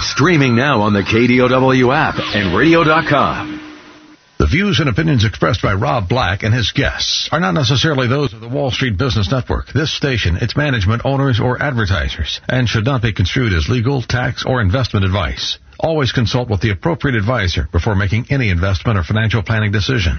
Streaming now on the KDOW app and radio.com. The views and opinions expressed by Rob Black and his guests are not necessarily those of the Wall Street Business Network, this station, its management, owners, or advertisers, and should not be construed as legal, tax, or investment advice. Always consult with the appropriate advisor before making any investment or financial planning decision.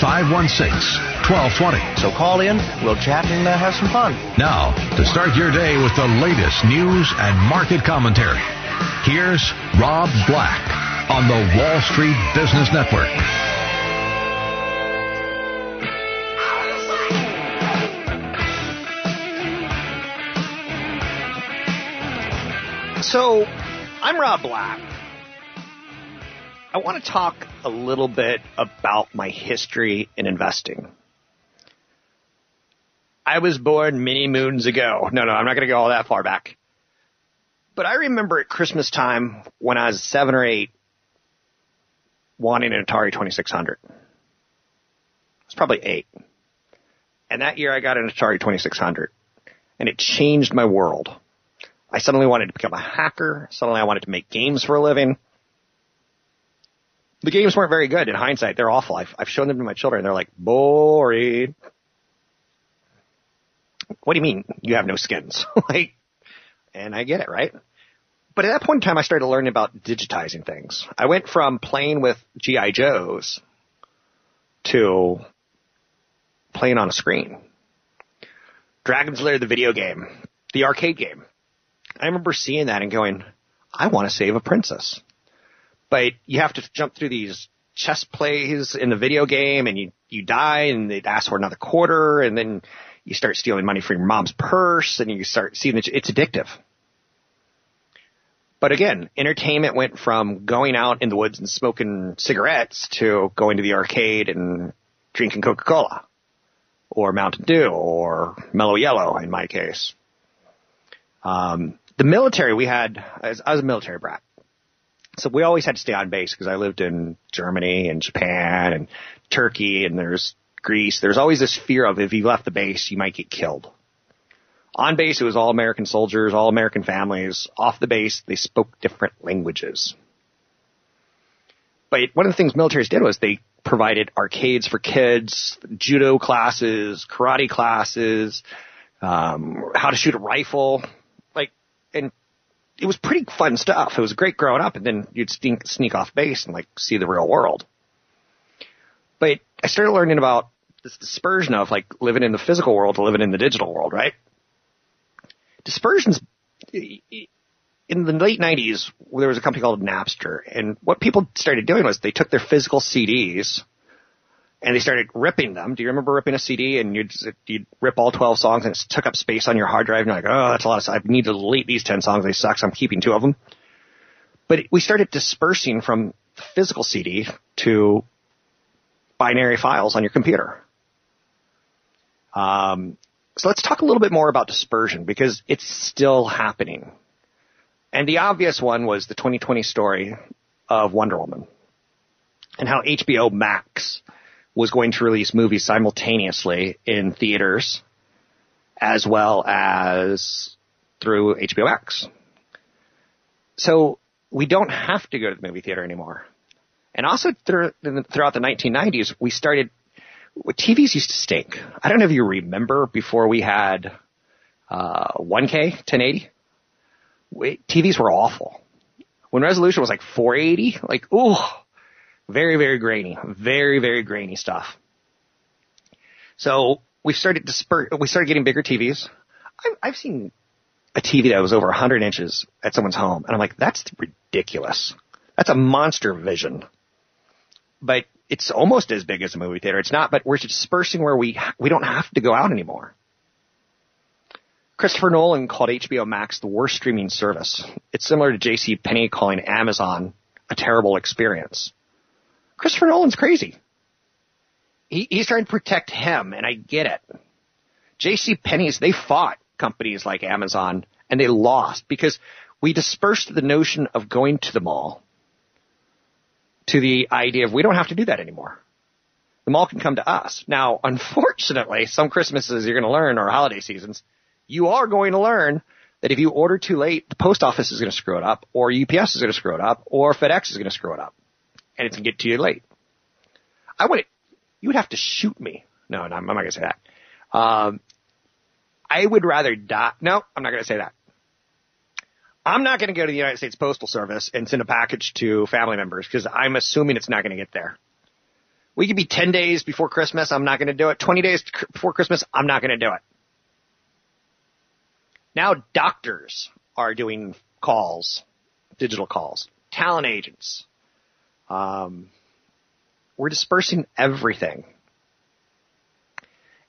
516 1220. So call in, we'll chat and uh, have some fun. Now, to start your day with the latest news and market commentary, here's Rob Black on the Wall Street Business Network. So, I'm Rob Black. I want to talk a little bit about my history in investing. I was born many moons ago. No, no, I'm not going to go all that far back. But I remember at Christmas time when I was seven or eight wanting an Atari 2600. I was probably eight. And that year I got an Atari 2600 and it changed my world. I suddenly wanted to become a hacker. Suddenly I wanted to make games for a living. The games weren't very good in hindsight. They're awful. I've, I've shown them to my children. They're like, boring. What do you mean you have no skins? like, and I get it, right? But at that point in time, I started learning about digitizing things. I went from playing with GI Joes to playing on a screen. Dragon's Lair, the video game, the arcade game. I remember seeing that and going, I want to save a princess. But you have to jump through these chess plays in the video game and you, you die and they ask for another quarter and then you start stealing money from your mom's purse and you start seeing that it's addictive. But again, entertainment went from going out in the woods and smoking cigarettes to going to the arcade and drinking Coca-Cola or Mountain Dew or Mellow Yellow in my case. Um, the military we had, I was, I was a military brat. So we always had to stay on base because I lived in Germany and Japan and Turkey and there's Greece. There's always this fear of if you left the base, you might get killed. On base, it was all American soldiers, all American families. Off the base, they spoke different languages. But one of the things militaries did was they provided arcades for kids, judo classes, karate classes, um, how to shoot a rifle, it was pretty fun stuff. It was great growing up, and then you'd sneak, sneak off base and like see the real world. But I started learning about this dispersion of like living in the physical world to living in the digital world, right? Dispersions in the late 90s, there was a company called Napster, and what people started doing was they took their physical CDs and they started ripping them. Do you remember ripping a CD and you'd, you'd rip all 12 songs and it took up space on your hard drive and you're like, oh, that's a lot of, Stuff. I need to delete these 10 songs. They suck. So I'm keeping two of them. But we started dispersing from the physical CD to binary files on your computer. Um, so let's talk a little bit more about dispersion because it's still happening. And the obvious one was the 2020 story of Wonder Woman and how HBO Max was going to release movies simultaneously in theaters as well as through HBO Max. So we don't have to go to the movie theater anymore. And also throughout the 1990s, we started, TVs used to stink. I don't know if you remember before we had, uh, 1K, 1080. TVs were awful. When resolution was like 480, like, ooh, very, very grainy, very, very grainy stuff. So we started disper- we started getting bigger TVs. I've, I've seen a TV that was over 100 inches at someone's home, and I'm like, that's ridiculous. That's a monster vision. But it's almost as big as a movie theater. It's not, but we're dispersing where we we don't have to go out anymore. Christopher Nolan called HBO Max the worst streaming service. It's similar to J.C. Penney calling Amazon a terrible experience. Christopher Nolan's crazy. He, he's trying to protect him, and I get it. J.C. Penney's they fought companies like Amazon, and they lost because we dispersed the notion of going to the mall to the idea of we don't have to do that anymore. The mall can come to us. Now, unfortunately, some Christmases you're going to learn or holiday seasons, you are going to learn that if you order too late, the post office is going to screw it up, or UPS is going to screw it up, or FedEx is going to screw it up, and it's get to you late. I would, you would have to shoot me. No, no I'm not going to say that. Um, I would rather die. No, I'm not going to say that. I'm not going to go to the United States Postal Service and send a package to family members because I'm assuming it's not going to get there. We could be 10 days before Christmas. I'm not going to do it. 20 days before Christmas. I'm not going to do it. Now doctors are doing calls, digital calls, talent agents. Um, we're dispersing everything.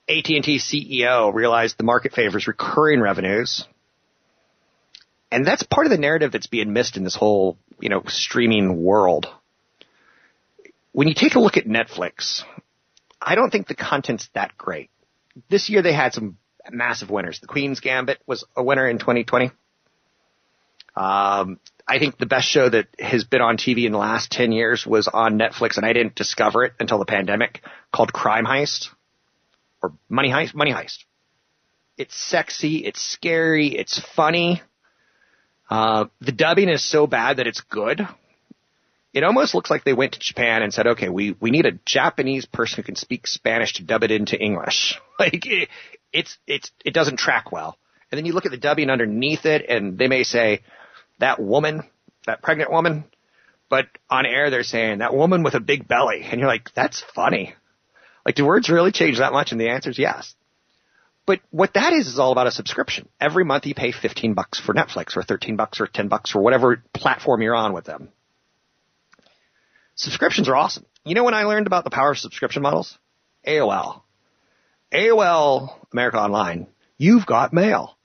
AT&T CEO realized the market favors recurring revenues. And that's part of the narrative that's being missed in this whole, you know, streaming world. When you take a look at Netflix, I don't think the content's that great. This year they had some massive winners. The Queen's Gambit was a winner in 2020. Um, I think the best show that has been on TV in the last 10 years was on Netflix and I didn't discover it until the pandemic called Crime Heist or Money Heist, Money Heist. It's sexy, it's scary, it's funny. Uh, the dubbing is so bad that it's good. It almost looks like they went to Japan and said, okay, we, we need a Japanese person who can speak Spanish to dub it into English. Like, it, it's, it's, it doesn't track well. And then you look at the dubbing underneath it and they may say, that woman, that pregnant woman, but on air they're saying that woman with a big belly. And you're like, that's funny. Like, do words really change that much? And the answer is yes. But what that is is all about a subscription. Every month you pay 15 bucks for Netflix or 13 bucks or 10 bucks or whatever platform you're on with them. Subscriptions are awesome. You know when I learned about the power of subscription models? AOL. AOL America Online. You've got mail.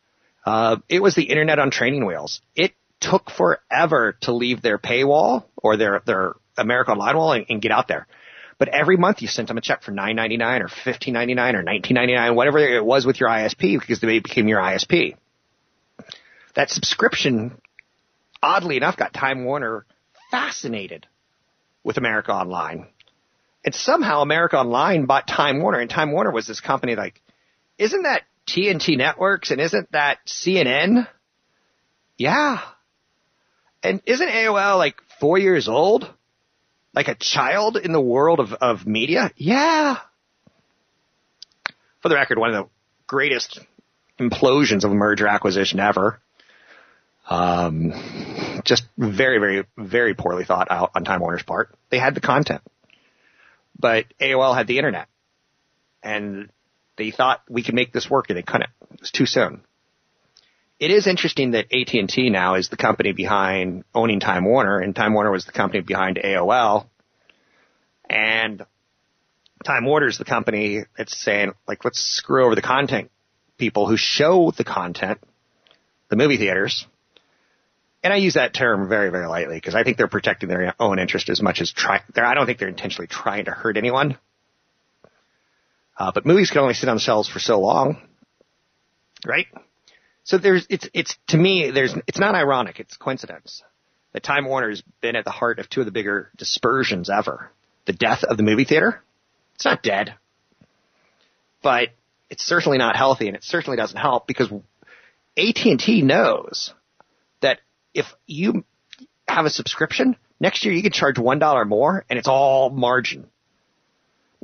Uh, it was the internet on training wheels. It took forever to leave their paywall or their, their America Online wall and, and get out there. But every month you sent them a check for nine ninety nine or fifteen ninety nine or nineteen ninety nine, whatever it was with your ISP, because they became your ISP. That subscription, oddly enough, got Time Warner fascinated with America Online. And somehow America Online bought Time Warner, and Time Warner was this company like, isn't that TNT Networks and isn't that CNN? Yeah. And isn't AOL like four years old? Like a child in the world of, of media? Yeah. For the record, one of the greatest implosions of a merger acquisition ever. Um, just very, very, very poorly thought out on Time Warner's part. They had the content, but AOL had the internet, and they thought we could make this work, and they couldn't. It was too soon. It is interesting that AT&T now is the company behind owning Time Warner, and Time Warner was the company behind AOL, and Time Warner is the company that's saying, like, let's screw over the content people who show the content, the movie theaters, and I use that term very, very lightly because I think they're protecting their own interest as much as try. I don't think they're intentionally trying to hurt anyone. Uh, but movies can only sit on shelves for so long, right? So there's, it's, it's to me, there's, it's not ironic. It's coincidence that Time Warner has been at the heart of two of the bigger dispersions ever. The death of the movie theater. It's not dead, but it's certainly not healthy, and it certainly doesn't help because AT&T knows that if you have a subscription, next year you can charge $1 more and it's all margin.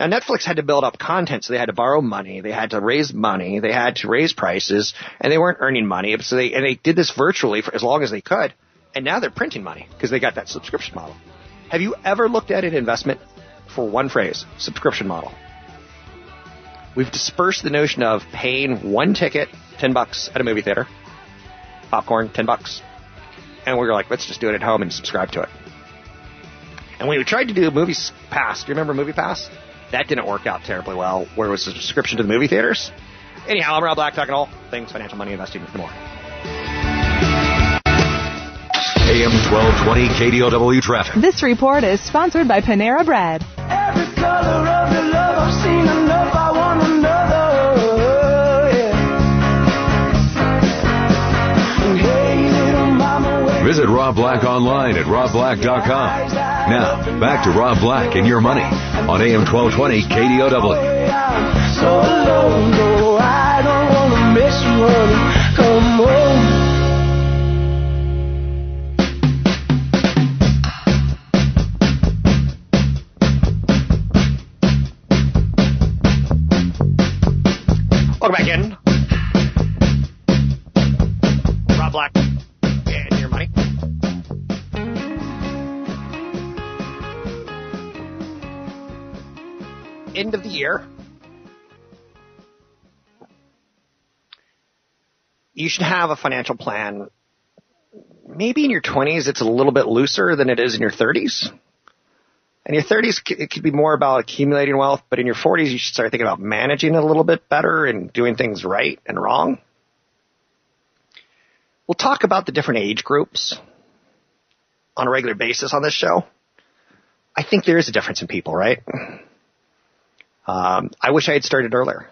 Now Netflix had to build up content, so they had to borrow money, they had to raise money, they had to raise prices, and they weren't earning money, so they, and they did this virtually for as long as they could. And now they're printing money because they got that subscription model. Have you ever looked at an investment for one phrase, subscription model? We've dispersed the notion of paying one ticket, 10 bucks at a movie theater, popcorn, 10 bucks. And we were like, let's just do it at home and subscribe to it. And we tried to do Movies Pass. Do you remember Movie Pass? That didn't work out terribly well, where it was a subscription to the movie theaters. Anyhow, I'm Rob Black talking all things financial, money, investing, and more. AM 1220 KDOW traffic. This report is sponsored by Panera Bread. Every color of your love, I've seen enough, I want another. Yeah. Hey, little mama, wait. Visit Rob Black online at robblack.com. Now, back to Rob Black and your money on AM 1220 KDOW. I'm so alone, End of the year. You should have a financial plan. Maybe in your 20s, it's a little bit looser than it is in your 30s. In your 30s, it could be more about accumulating wealth, but in your 40s, you should start thinking about managing it a little bit better and doing things right and wrong. We'll talk about the different age groups on a regular basis on this show. I think there is a difference in people, right? Um, I wish I had started earlier.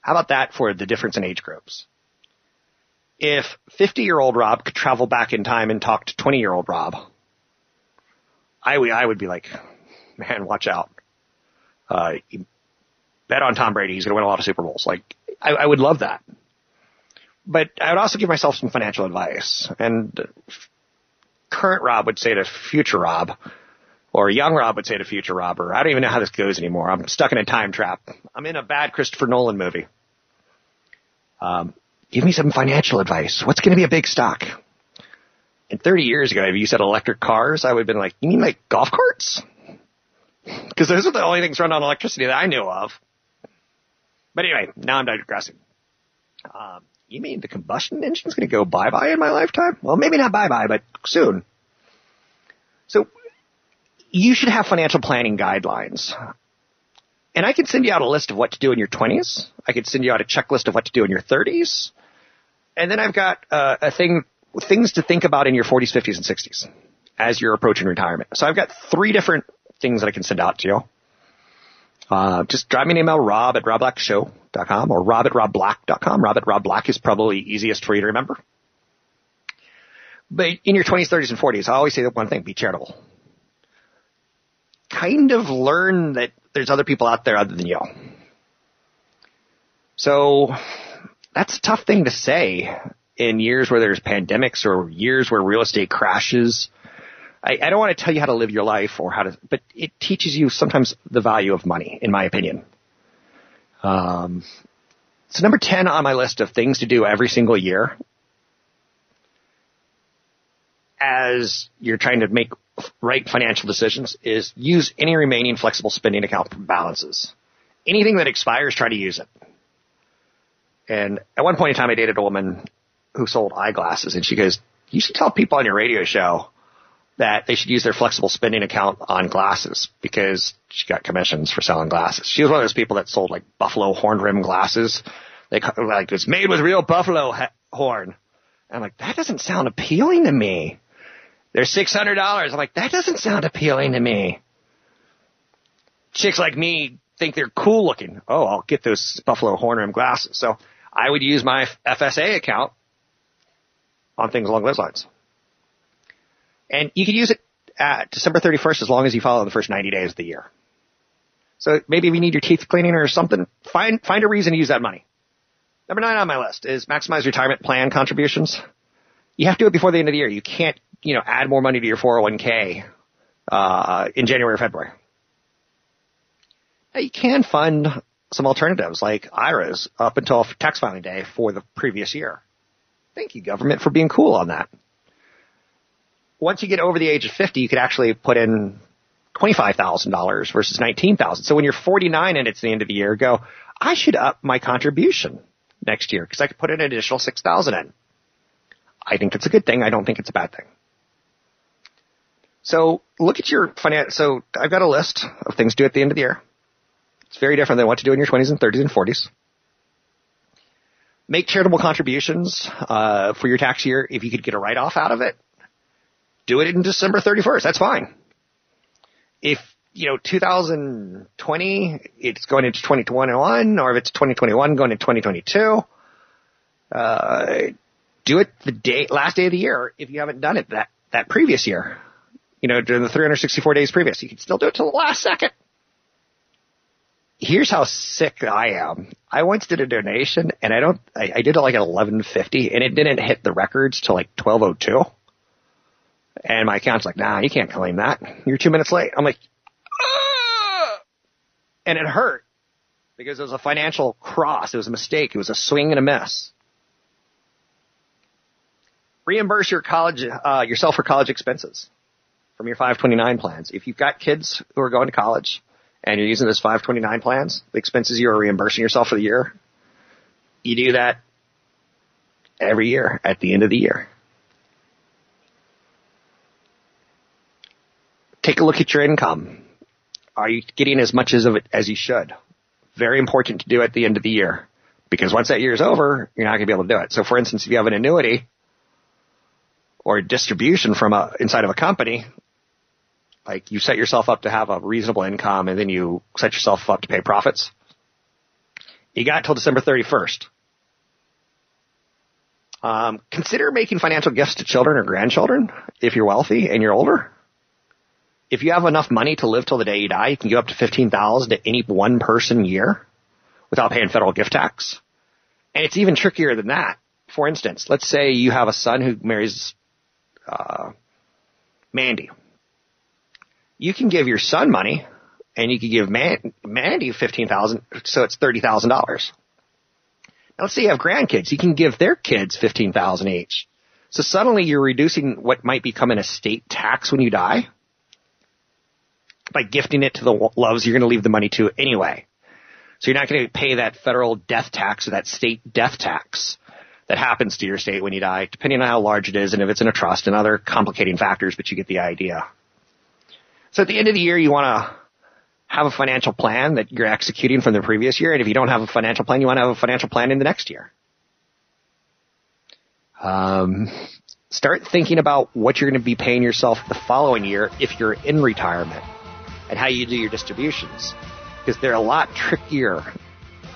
How about that for the difference in age groups? If 50 year old Rob could travel back in time and talk to 20 year old Rob, I would, I would be like, man, watch out. Uh, bet on Tom Brady. He's going to win a lot of Super Bowls. Like, I, I would love that. But I would also give myself some financial advice. And current Rob would say to future Rob, or young Rob would say to future Rob, or I don't even know how this goes anymore. I'm stuck in a time trap. I'm in a bad Christopher Nolan movie. Um, give me some financial advice. What's going to be a big stock? And 30 years ago, if you said electric cars, I would have been like, you mean like golf carts? Because those are the only things run on electricity that I knew of. But anyway, now I'm digressing. Um, you mean the combustion engine's going to go bye-bye in my lifetime? Well, maybe not bye-bye, but soon. So you should have financial planning guidelines. And I can send you out a list of what to do in your 20s. I could send you out a checklist of what to do in your 30s. And then I've got uh, a thing, things to think about in your 40s, 50s, and 60s as you're approaching retirement. So I've got three different things that I can send out to you. Uh, just drive me an email, rob at robblackshow.com or rob at robblack.com. Rob at robblack is probably easiest for you to remember. But in your 20s, 30s, and 40s, I always say that one thing, be charitable. Kind of learn that there's other people out there other than y'all. So that's a tough thing to say in years where there's pandemics or years where real estate crashes. I, I don't want to tell you how to live your life or how to, but it teaches you sometimes the value of money, in my opinion. Um, so number 10 on my list of things to do every single year as you're trying to make right financial decisions is use any remaining flexible spending account balances. Anything that expires, try to use it. And at one point in time, I dated a woman who sold eyeglasses and she goes, you should tell people on your radio show that they should use their flexible spending account on glasses because she got commissions for selling glasses. She was one of those people that sold like buffalo horn rim glasses. They like it's made with real buffalo ha- horn. I'm like, that doesn't sound appealing to me. They're six hundred dollars. I'm like, that doesn't sound appealing to me. Chicks like me think they're cool looking. Oh, I'll get those buffalo horn rim glasses. So I would use my FSA account on things along those lines. And you can use it at December 31st as long as you follow the first 90 days of the year. So maybe if you need your teeth cleaning or something, find, find a reason to use that money. Number nine on my list is maximize retirement plan contributions. You have to do it before the end of the year. You can't, you know, add more money to your 401k, uh, in January or February. Now you can fund some alternatives like IRAs up until tax filing day for the previous year. Thank you, government, for being cool on that. once you get over the age of 50, you could actually put in $25,000 versus 19,000. So when you're 49 and it's the end of the year, go, I should up my contribution next year because I could put an additional 6,000 in. I think it's a good thing. I don't think it's a bad thing. So look at your finance. So I've got a list of things to do at the end of the year. It's very different than what to do in your 20s and 30s and 40s. Make charitable contributions uh, for your tax year if you could get a write-off out of it. Do it in December 31st. That's fine. If you know 2020, it's going into 2021, or if it's 2021 going into 2022, uh, do it the day last day of the year if you haven't done it that that previous year. You know, during the 364 days previous, you can still do it till the last second here's how sick I am. I once did a donation and I don't, I, I did it like at 1150 and it didn't hit the records till like 1202. And my account's like, nah, you can't claim that. You're two minutes late. I'm like, ah! and it hurt because it was a financial cross. It was a mistake. It was a swing and a miss. Reimburse your college, uh, yourself for college expenses from your 529 plans. If you've got kids who are going to college, and you're using those 529 plans, the expenses you are reimbursing yourself for the year, you do that every year at the end of the year. Take a look at your income. Are you getting as much of it as you should? Very important to do at the end of the year because once that year is over, you're not going to be able to do it. So for instance, if you have an annuity or distribution from a, inside of a company, like you set yourself up to have a reasonable income and then you set yourself up to pay profits. You got until December 31st. Um, consider making financial gifts to children or grandchildren if you're wealthy and you're older. If you have enough money to live till the day you die, you can give up to 15,000 to any one person year without paying federal gift tax. And it's even trickier than that. For instance, let's say you have a son who marries, uh, Mandy you can give your son money and you can give Man- Mandy fifteen thousand, so it's thirty thousand dollars. Now let's say you have grandkids, you can give their kids fifteen thousand each. So suddenly you're reducing what might become an estate tax when you die by gifting it to the loves you're going to leave the money to anyway. So you're not going to pay that federal death tax or that state death tax that happens to your state when you die, depending on how large it is and if it's in a trust and other complicating factors, but you get the idea. So at the end of the year, you want to have a financial plan that you're executing from the previous year. And if you don't have a financial plan, you want to have a financial plan in the next year. Um, start thinking about what you're going to be paying yourself the following year if you're in retirement and how you do your distributions because they're a lot trickier.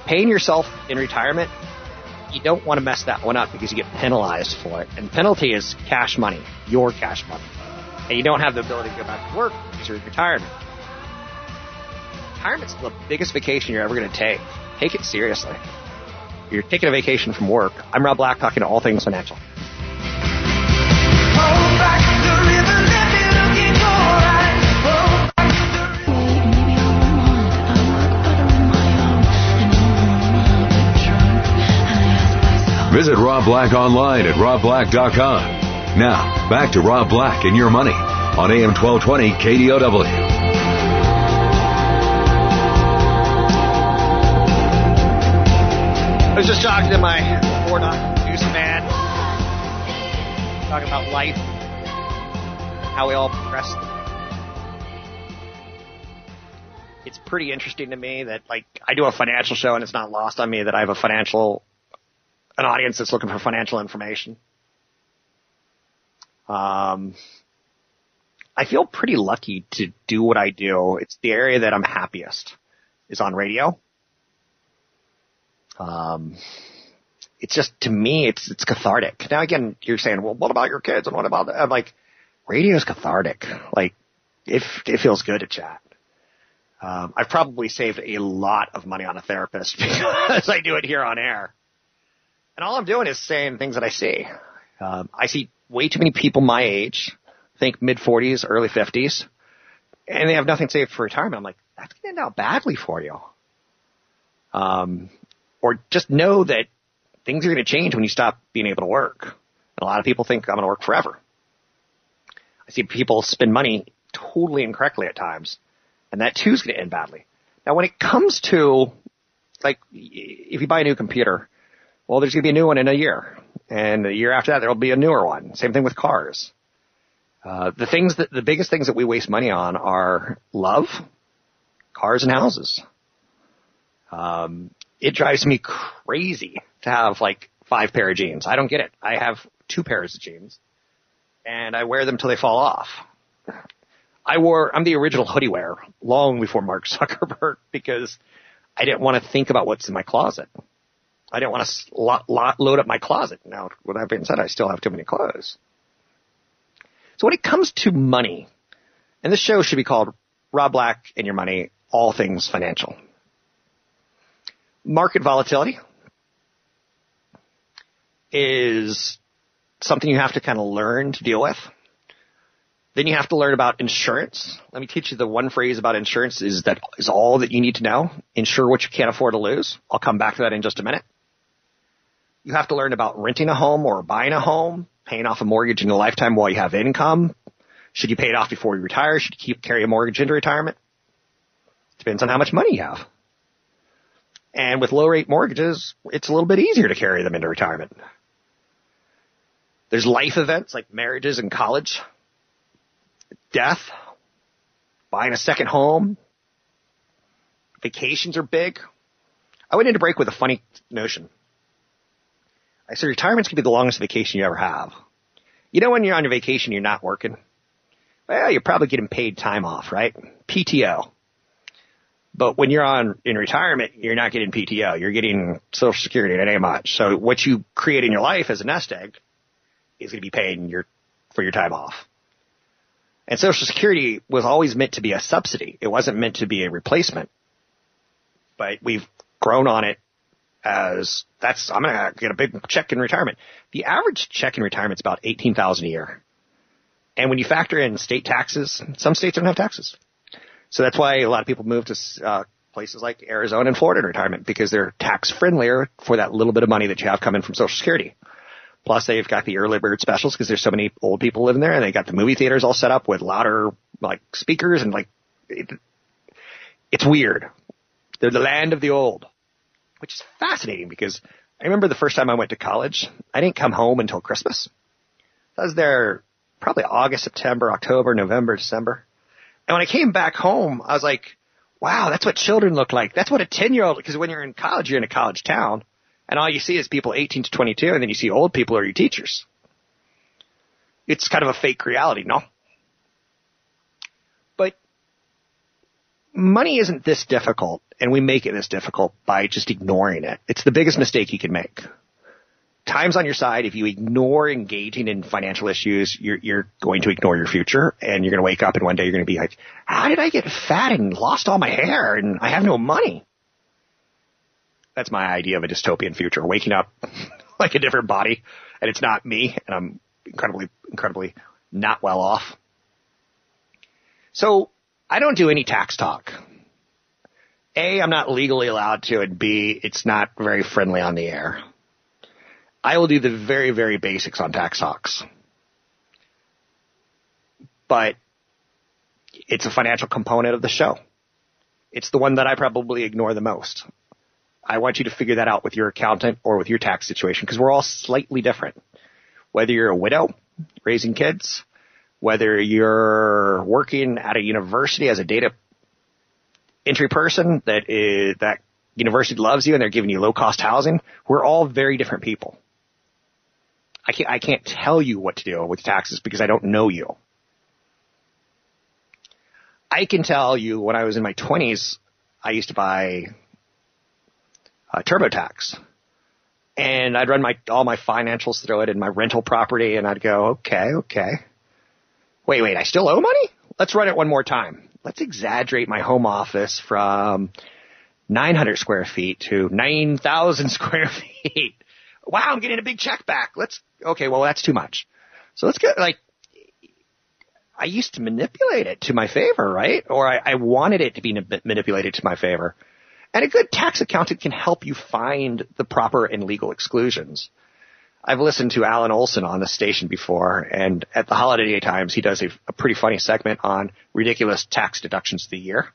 Paying yourself in retirement, you don't want to mess that one up because you get penalized for it. And penalty is cash money, your cash money and you don't have the ability to go back to work because you're in retirement. Retirement's the biggest vacation you're ever going to take. Take it seriously. You're taking a vacation from work. I'm Rob Black, talking to all things financial. Visit Rob Black online at robblack.com. Now, back to Rob Black and your money on AM 1220 KDOW. I was just talking to my Florida newsman, talking about life, how we all progress. It's pretty interesting to me that, like, I do a financial show and it's not lost on me that I have a financial, an audience that's looking for financial information. Um, I feel pretty lucky to do what I do. It's the area that I'm happiest is on radio. Um, it's just to me, it's it's cathartic. Now again, you're saying, well, what about your kids and what about that? I'm like, radio is cathartic. Like, it it feels good to chat. Um, I've probably saved a lot of money on a therapist because I do it here on air. And all I'm doing is saying things that I see. Um, I see way too many people my age, think mid 40s, early 50s, and they have nothing saved for retirement. I'm like, that's going to end out badly for you. Um, or just know that things are going to change when you stop being able to work. And a lot of people think I'm going to work forever. I see people spend money totally incorrectly at times, and that too is going to end badly. Now, when it comes to like if you buy a new computer, well, there's going to be a new one in a year, and the year after that there'll be a newer one. Same thing with cars. Uh, the things that the biggest things that we waste money on are love, cars, and houses. Um, it drives me crazy to have like five pair of jeans. I don't get it. I have two pairs of jeans, and I wear them till they fall off. I wore I'm the original hoodie wearer long before Mark Zuckerberg because I didn't want to think about what's in my closet. I didn't want to lot, load up my closet. Now, with that being said, I still have too many clothes. So when it comes to money, and this show should be called Rob Black and Your Money, All Things Financial. Market volatility is something you have to kind of learn to deal with. Then you have to learn about insurance. Let me teach you the one phrase about insurance is that is all that you need to know. Insure what you can't afford to lose. I'll come back to that in just a minute. You have to learn about renting a home or buying a home, paying off a mortgage in a lifetime while you have income. Should you pay it off before you retire? Should you keep carry a mortgage into retirement? Depends on how much money you have. And with low rate mortgages, it's a little bit easier to carry them into retirement. There's life events like marriages and college, death, buying a second home, vacations are big. I went into break with a funny notion. I said retirement's gonna be the longest vacation you ever have. You know when you're on your vacation, you're not working? Well, you're probably getting paid time off, right? PTO. But when you're on in retirement, you're not getting PTO. You're getting Social Security and ain't much. So what you create in your life as a nest egg is going to be paying your for your time off. And Social Security was always meant to be a subsidy. It wasn't meant to be a replacement. But we've grown on it as that's I'm gonna get a big check in retirement. The average check in retirement is about eighteen thousand a year. And when you factor in state taxes, some states don't have taxes. So that's why a lot of people move to uh, places like Arizona and Florida in retirement because they're tax friendlier for that little bit of money that you have coming from Social Security. Plus, they've got the early bird specials because there's so many old people living there, and they got the movie theaters all set up with louder like speakers and like it, it's weird. They're the land of the old, which is fascinating because I remember the first time I went to college, I didn't come home until Christmas. I was there probably August, September, October, November, December. And when I came back home, I was like, wow, that's what children look like. That's what a 10 year old, because when you're in college, you're in a college town and all you see is people 18 to 22 and then you see old people are your teachers. It's kind of a fake reality, no? But money isn't this difficult and we make it as difficult by just ignoring it. It's the biggest mistake you can make time's on your side. If you ignore engaging in financial issues, you're, you're going to ignore your future and you're going to wake up and one day you're going to be like, how did I get fat and lost all my hair and I have no money? That's my idea of a dystopian future, waking up like a different body and it's not me and I'm incredibly, incredibly not well off. So I don't do any tax talk. A, I'm not legally allowed to, and B, it's not very friendly on the air. I will do the very, very basics on tax talks. But it's a financial component of the show. It's the one that I probably ignore the most. I want you to figure that out with your accountant or with your tax situation because we're all slightly different. Whether you're a widow raising kids, whether you're working at a university as a data entry person that is, that university loves you and they're giving you low cost housing, we're all very different people. I can't, I can't tell you what to do with taxes because I don't know you. I can tell you when I was in my twenties, I used to buy uh, TurboTax and I'd run my, all my financials through it and my rental property and I'd go, okay, okay. Wait, wait, I still owe money? Let's run it one more time. Let's exaggerate my home office from 900 square feet to 9,000 square feet wow, I'm getting a big check back. Let's, okay, well, that's too much. So let's get like, I used to manipulate it to my favor, right? Or I, I wanted it to be manipulated to my favor. And a good tax accountant can help you find the proper and legal exclusions. I've listened to Alan Olson on the station before, and at the holiday Day times, he does a, a pretty funny segment on ridiculous tax deductions of the year,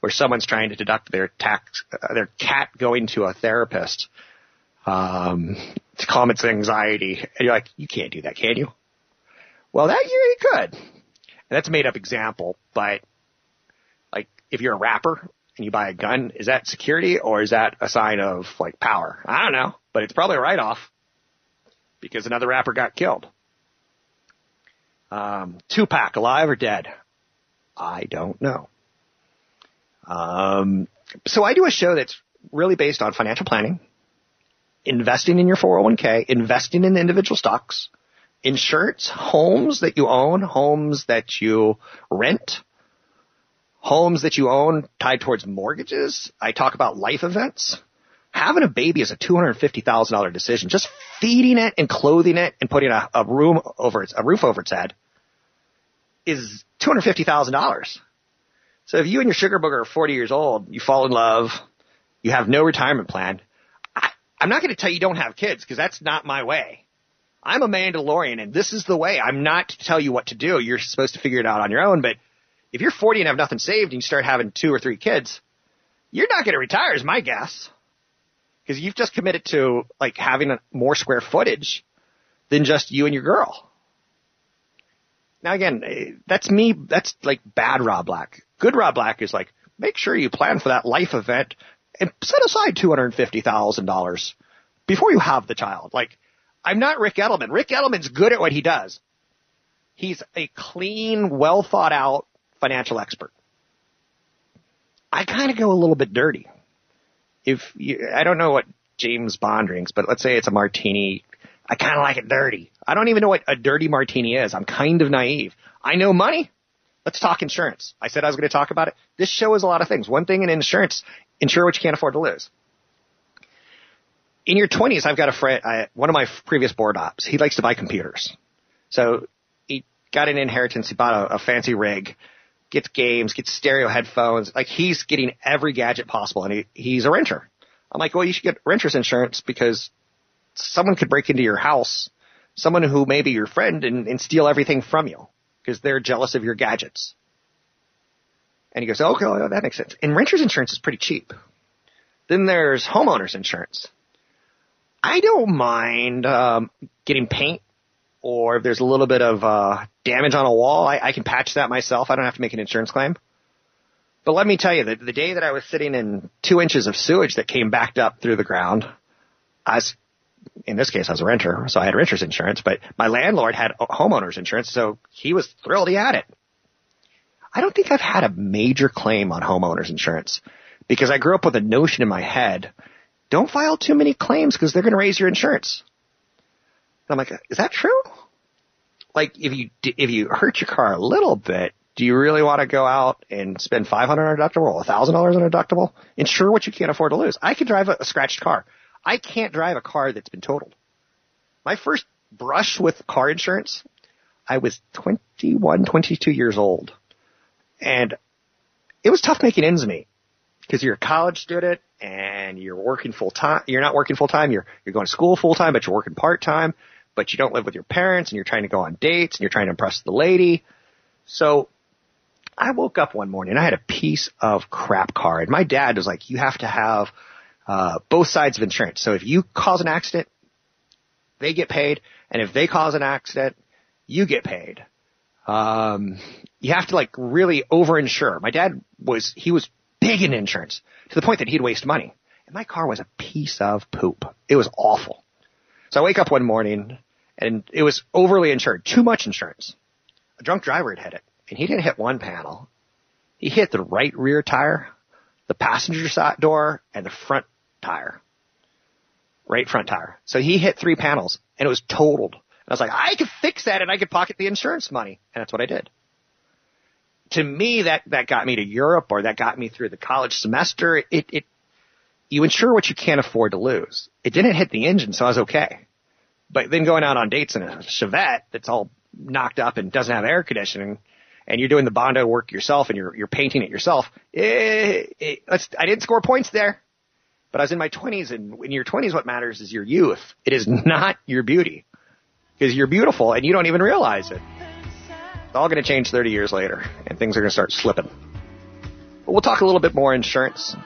where someone's trying to deduct their tax, uh, their cat going to a therapist, um, to calm its anxiety, and you're like, you can't do that, can you? Well, that year you could. And that's a made up example, but like if you're a rapper and you buy a gun, is that security or is that a sign of like power? I don't know, but it's probably a write off because another rapper got killed. Um, Tupac, alive or dead? I don't know. Um, so I do a show that's really based on financial planning, investing in your 401k, investing in individual stocks, insurance, homes that you own, homes that you rent, homes that you own tied towards mortgages. I talk about life events. Having a baby is a $250,000 decision. Just feeding it and clothing it and putting a, a room over its, a roof over its head is $250,000. So if you and your sugar booger are 40 years old, you fall in love, you have no retirement plan, I, I'm not going to tell you don't have kids because that's not my way. I'm a Mandalorian and this is the way. I'm not to tell you what to do. You're supposed to figure it out on your own. But if you're 40 and have nothing saved and you start having two or three kids, you're not going to retire is my guess. Because you've just committed to like having a, more square footage than just you and your girl. Now again, eh, that's me. That's like bad Rob Black. Good Rob Black is like, make sure you plan for that life event and set aside $250,000 before you have the child. Like, I'm not Ric Edelman. Ric Edelman's good at what he does. He's a clean, well thought out financial expert. I kind of go a little bit dirty. If you, I don't know what James Bond drinks, but let's say it's a martini. I kind of like it dirty. I don't even know what a dirty martini is. I'm kind of naive. I know money. Let's talk insurance. I said I was going to talk about it. This show is a lot of things. One thing in insurance, insure what you can't afford to lose in your 20s, I've got a friend, I, one of my previous board ops, he likes to buy computers. So he got an inheritance, he bought a, a fancy rig, gets games, gets stereo headphones, like he's getting every gadget possible and he, he's a renter. I'm like, well, you should get renter's insurance because someone could break into your house, someone who may be your friend and, and steal everything from you because they're jealous of your gadgets. And he goes, okay, well, that makes sense. And renter's insurance is pretty cheap. Then there's homeowner's insurance. I don't mind um, getting paint or if there's a little bit of uh, damage on a wall, I, I can patch that myself. I don't have to make an insurance claim. But let me tell you, the, the day that I was sitting in two inches of sewage that came backed up through the ground, I was, in this case, I was a renter, so I had renter's insurance, but my landlord had homeowner's insurance, so he was thrilled he had it. I don't think I've had a major claim on homeowner's insurance because I grew up with a notion in my head don't file too many claims because they're going to raise your insurance. I'm like, is that true? Like, if you if you hurt your car a little bit, do you really want to go out and spend five hundred on a deductible, or thousand dollars on a deductible? Insure what you can't afford to lose. I can drive a, a scratched car. I can't drive a car that's been totaled. My first brush with car insurance, I was 21, 22 years old, and it was tough making ends meet because you're a college student and you're working full time. You're not working full time. You're you're going to school full time, but you're working part time. But you don't live with your parents, and you're trying to go on dates, and you're trying to impress the lady. So I woke up one morning. And I had a piece of crap car, and my dad was like, "You have to have uh, both sides of insurance. So if you cause an accident, they get paid, and if they cause an accident, you get paid." Um, you have to like really over-insure. My dad was, he was big in insurance to the point that he'd waste money. And my car was a piece of poop. It was awful. So I wake up one morning and it was overly insured, too much insurance. A drunk driver had hit it and he didn't hit one panel. He hit the right rear tire, the passenger side door and the front tire. Right front tire. So he hit three panels and it was totaled. And I was like, I could fix that and I could pocket the insurance money. And that's what I did to me, that, that got me to Europe or that got me through the college semester. It, it, you insure what you can't afford to lose. It didn't hit the engine, so I was okay. But then going out on dates in a Chevette that's all knocked up and doesn't have air conditioning, and you're doing the Bondo work yourself and you're you're painting it yourself. It, it, let's, I didn't score points there, But I was in my 20s, and in your 20s, what matters is your youth. It is not your beauty. Because you're beautiful, and you don't even realize it. It's all going to change 30 years later, and things are going to start slipping. But we'll talk a little bit more insurance.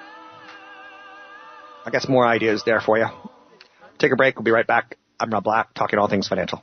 I got some more ideas there for you. Take a break. We'll be right back. I'm Rob Black, talking all things financial.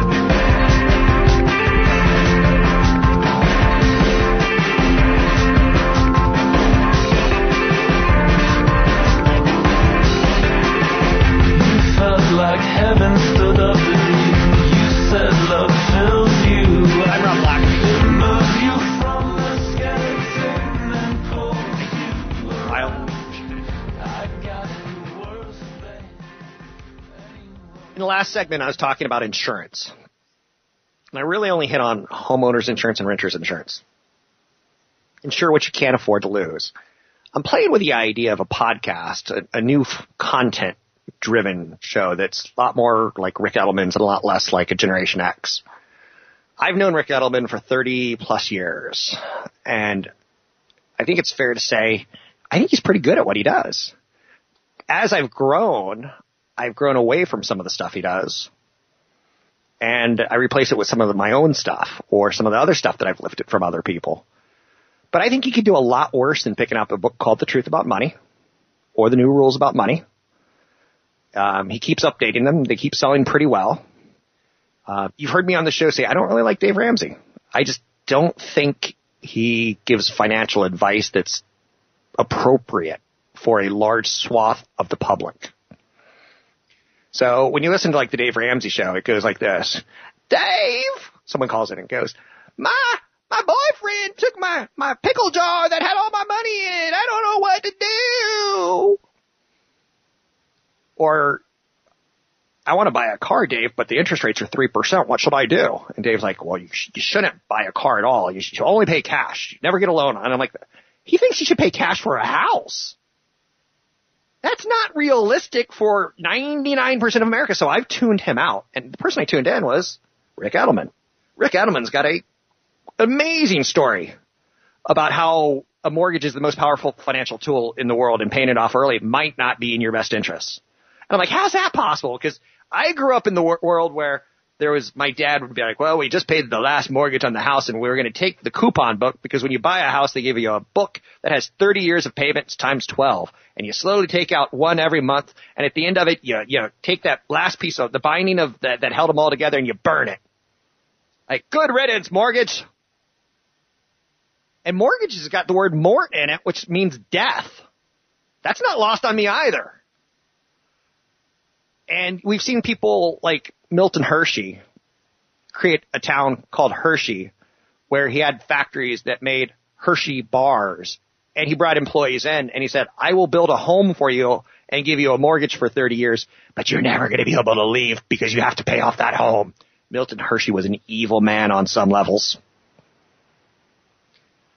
Last segment, I was talking about insurance. And I really only hit on homeowners insurance and renters insurance. Insure what you can't afford to lose. I'm playing with the idea of a podcast, a, a new f- content driven show that's a lot more like Ric Edelman's and a lot less like a Generation X. I've known Ric Edelman for 30 plus years and I think it's fair to say I think he's pretty good at what he does. As I've grown, I've grown away from some of the stuff he does. And I replace it with some of my own stuff or some of the other stuff that I've lifted from other people. But I think he could do a lot worse than picking up a book called The Truth About Money or The New Rules About Money. Um, he keeps updating them. They keep selling pretty well. Uh, you've heard me on the show say I don't really like Dave Ramsey. I just don't think he gives financial advice that's appropriate for a large swath of the public. So when you listen to like the Dave Ramsey show, it goes like this. Dave, someone calls in and goes, my, my boyfriend took my, my pickle jar that had all my money in it. I don't know what to do. Or I want to buy a car, Dave, but the interest rates are 3%. What should I do? And Dave's like, well, you, sh- you shouldn't buy a car at all. You should only pay cash. You never get a loan. And I'm like, he thinks you should pay cash for a house. That's not realistic for 99% of America. So I've tuned him out. And the person I tuned in was Ric Edelman. Ric Edelman's got a amazing story about how a mortgage is the most powerful financial tool in the world and paying it off early might not be in your best interest. And I'm like, how's that possible? Because I grew up in the wor- world where there was, my dad would be like, well, we just paid the last mortgage on the house and we were going to take the coupon book because when you buy a house, they give you a book that has 30 years of payments times 12 and you slowly take out one every month. And at the end of it, you, you take that last piece of the binding of that, that held them all together and you burn it. Like, good riddance, mortgage. And mortgage has got the word mort in it, which means death. That's not lost on me either. And we've seen people like Milton Hershey create a town called Hershey where he had factories that made Hershey bars and he brought employees in and he said, I will build a home for you and give you a mortgage for 30 years, but you're never going to be able to leave because you have to pay off that home. Milton Hershey was an evil man on some levels.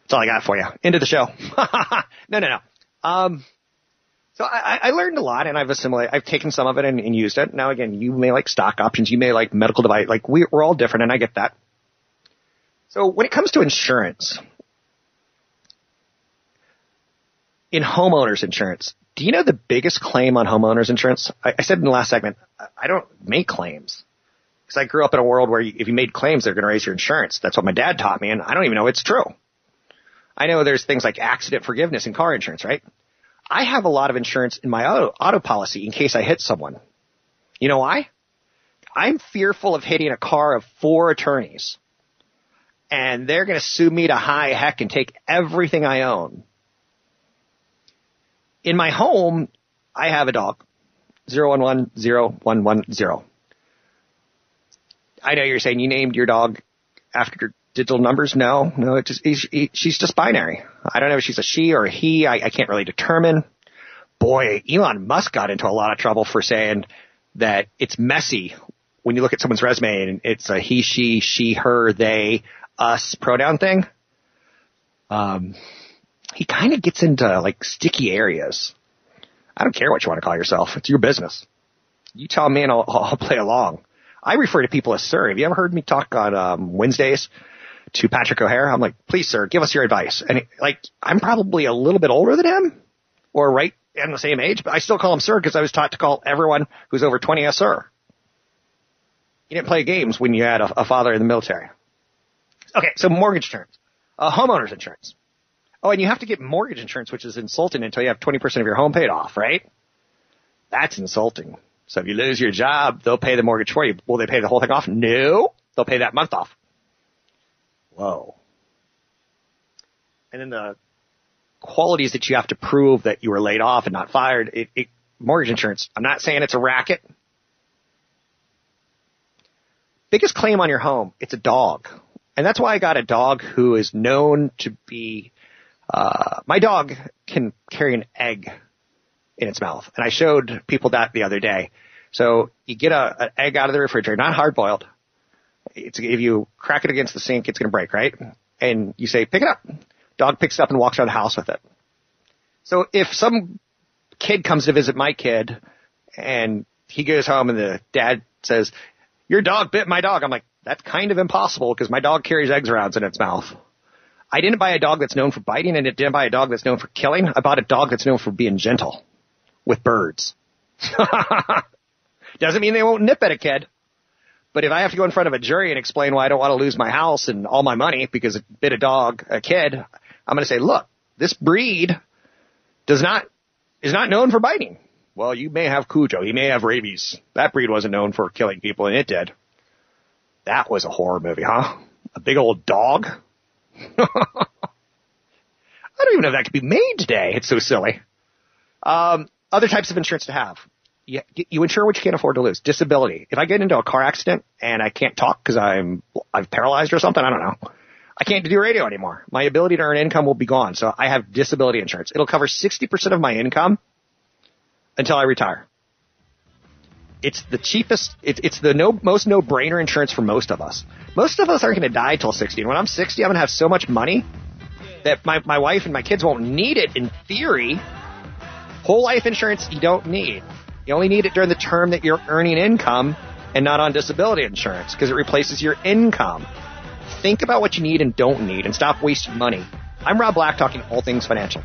That's all I got for you. Into the show. no, no, no. Um, so I, I learned a lot and I've assimilated, I've taken some of it and, and used it. Now again, you may like stock options, you may like medical device, like we, we're all different and I get that. So when it comes to insurance, in homeowners insurance, do you know the biggest claim on homeowners insurance? I, I said in the last segment, I- don't make claims. Because I grew up in a world where you, if you made claims, they're going to raise your insurance. That's what my dad taught me, and I don't even know it's true. I know there's things like accident forgiveness in car insurance, right? I have a lot of insurance in my auto, auto policy in case I hit someone. You know why? I'm fearful of hitting a car of four attorneys. And they're going to sue me to high heck and take everything I own. In my home, I have a dog. 01101110. I know you're saying you named your dog after digital numbers? No, no. It just he's, he, she's just binary. I don't know if she's a she or a he. I, I can't really determine. Boy, Elon Musk got into a lot of trouble for saying that it's messy when you look at someone's resume and it's a he, she, she, her, they, us pronoun thing. Um, he kind of gets into like sticky areas. I don't care what you want to call yourself. It's your business. You tell me and I'll, I'll play along. I refer to people as sir. Have you ever heard me talk on um, Wednesdays to Patrick O'Hare? I'm like, please, sir, give us your advice. And like, I'm probably a little bit older than him, or right in the same age, but I still call him sir because I was taught to call everyone who's over 20 a sir. You didn't play games when you had a, a father in the military. Okay, so mortgage insurance, uh, homeowners insurance. Oh, and you have to get mortgage insurance, which is insulting until you have 20% of your home paid off, right? That's insulting. So if you lose your job, they'll pay the mortgage for you. Will they pay the whole thing off? No. They'll pay that month off. Whoa. And then the qualities that you have to prove that you were laid off and not fired, it, it mortgage insurance. I'm not saying it's a racket. Biggest claim on your home, it's a dog. And that's why I got a dog who is known to be, uh, my dog can carry an egg in its mouth. And I showed people that the other day. So you get a, an egg out of the refrigerator, not hard boiled. It's if you crack it against the sink, it's going to break, right? And you say, pick it up. Dog picks it up and walks around the house with it. So if some kid comes to visit my kid and he goes home and the dad says, your dog bit my dog. I'm like, that's kind of impossible because my dog carries eggs around in its mouth. I didn't buy a dog that's known for biting and I didn't buy a dog that's known for killing. I bought a dog that's known for being gentle with birds. Doesn't mean they won't nip at a kid. But if I have to go in front of a jury and explain why I don't want to lose my house and all my money because it bit a dog, a kid, I'm going to say, look, this breed does not, is not known for biting. Well, you may have Cujo. He may have rabies. That breed wasn't known for killing people and it did. That was a horror movie, huh? A big old dog? I don't even know if that could be made today. It's so silly. Um, other types of insurance to have. You, you insure what you can't afford to lose. Disability. If I get into a car accident and I can't talk because I'm I'm paralyzed or something, I don't know. I can't do radio anymore. My ability to earn income will be gone. So I have disability insurance. It'll cover 60% of my income until I retire. It's the cheapest. It, it's the no, most no-brainer insurance for most of us. Most of us aren't going to die till 60. And when I'm 60, I'm going to have so much money that my, my wife and my kids won't need it in theory. Whole life insurance you don't need. You only need it during the term that you're earning income and not on disability insurance because it replaces your income. Think about what you need and don't need and stop wasting money. I'm Rob Black talking all things financial.